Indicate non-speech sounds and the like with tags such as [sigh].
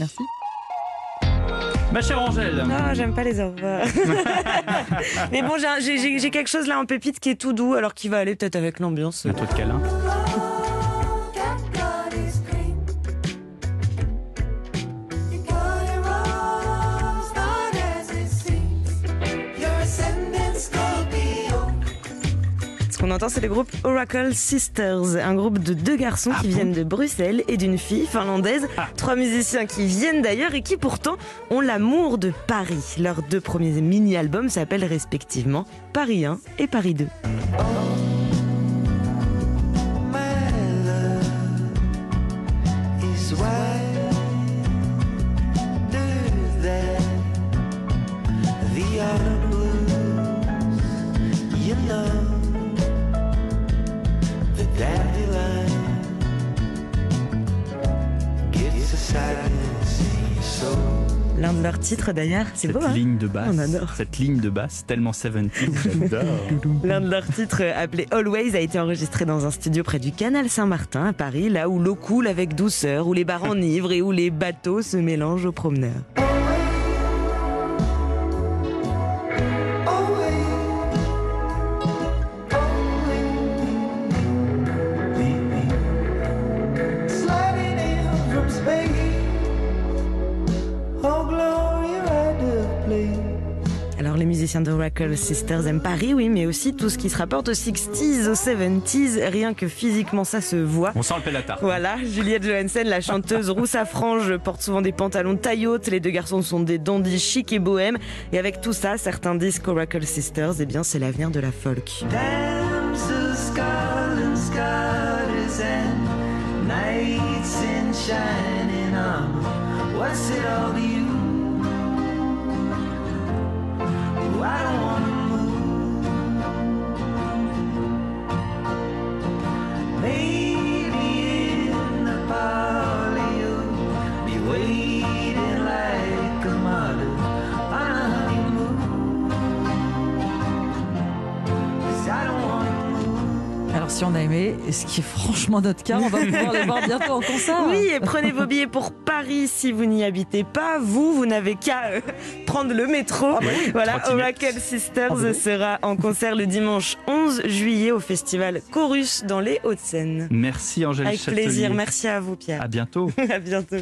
Merci. Ma chère Angèle. Non, j'aime pas les au [laughs] revoir. Mais bon, j'ai- quelque chose là en pépite qui est tout doux, alors qui va aller peut-être avec l'ambiance. Un truc câlin. Qu'on entend, c'est le groupe Oracle Sisters, un groupe de deux garçons qui viennent de Bruxelles et d'une fille finlandaise. Trois musiciens qui viennent d'ailleurs et qui pourtant ont l'amour de Paris. Leurs deux premiers mini-albums s'appellent respectivement Paris 1 et Paris 2. is wider L'un de leurs titres d'ailleurs, c'est Cette beau, hein ligne de basse. On adore. Cette ligne de basse tellement 70 [laughs] j'adore. L'un de leurs titres, euh, appelé Always, a été enregistré dans un studio près du canal Saint-Martin à Paris, là où l'eau coule avec douceur, où les bars [laughs] enivrent et où les bateaux se mélangent aux promeneurs. Alors les musiciens d'Oracle Sisters aiment Paris, oui, mais aussi tout ce qui se rapporte aux 60s, aux 70s, rien que physiquement ça se voit. On sent le pélatard. Voilà, Juliette Johansen, la chanteuse rousse à franges, porte souvent des pantalons taille haute. Les deux garçons sont des dandys chics et bohèmes. Et avec tout ça, certains disent qu'Oracle Sisters, eh bien, c'est l'avenir de la folk. In shining armor. What's it si on a aimé, et ce qui est franchement notre cas, on va pouvoir les voir bientôt en concert. Oui, et prenez vos billets pour Paris si vous n'y habitez pas. Vous, vous n'avez qu'à euh, [laughs] prendre le métro. voilà, trottinette. Oracle Sisters sera en concert le dimanche 11 juillet au festival Chorus dans les Hauts-de-Seine. Merci Angèle Avec Châtelier. plaisir. Merci à vous, Pierre. À bientôt. [laughs] à bientôt.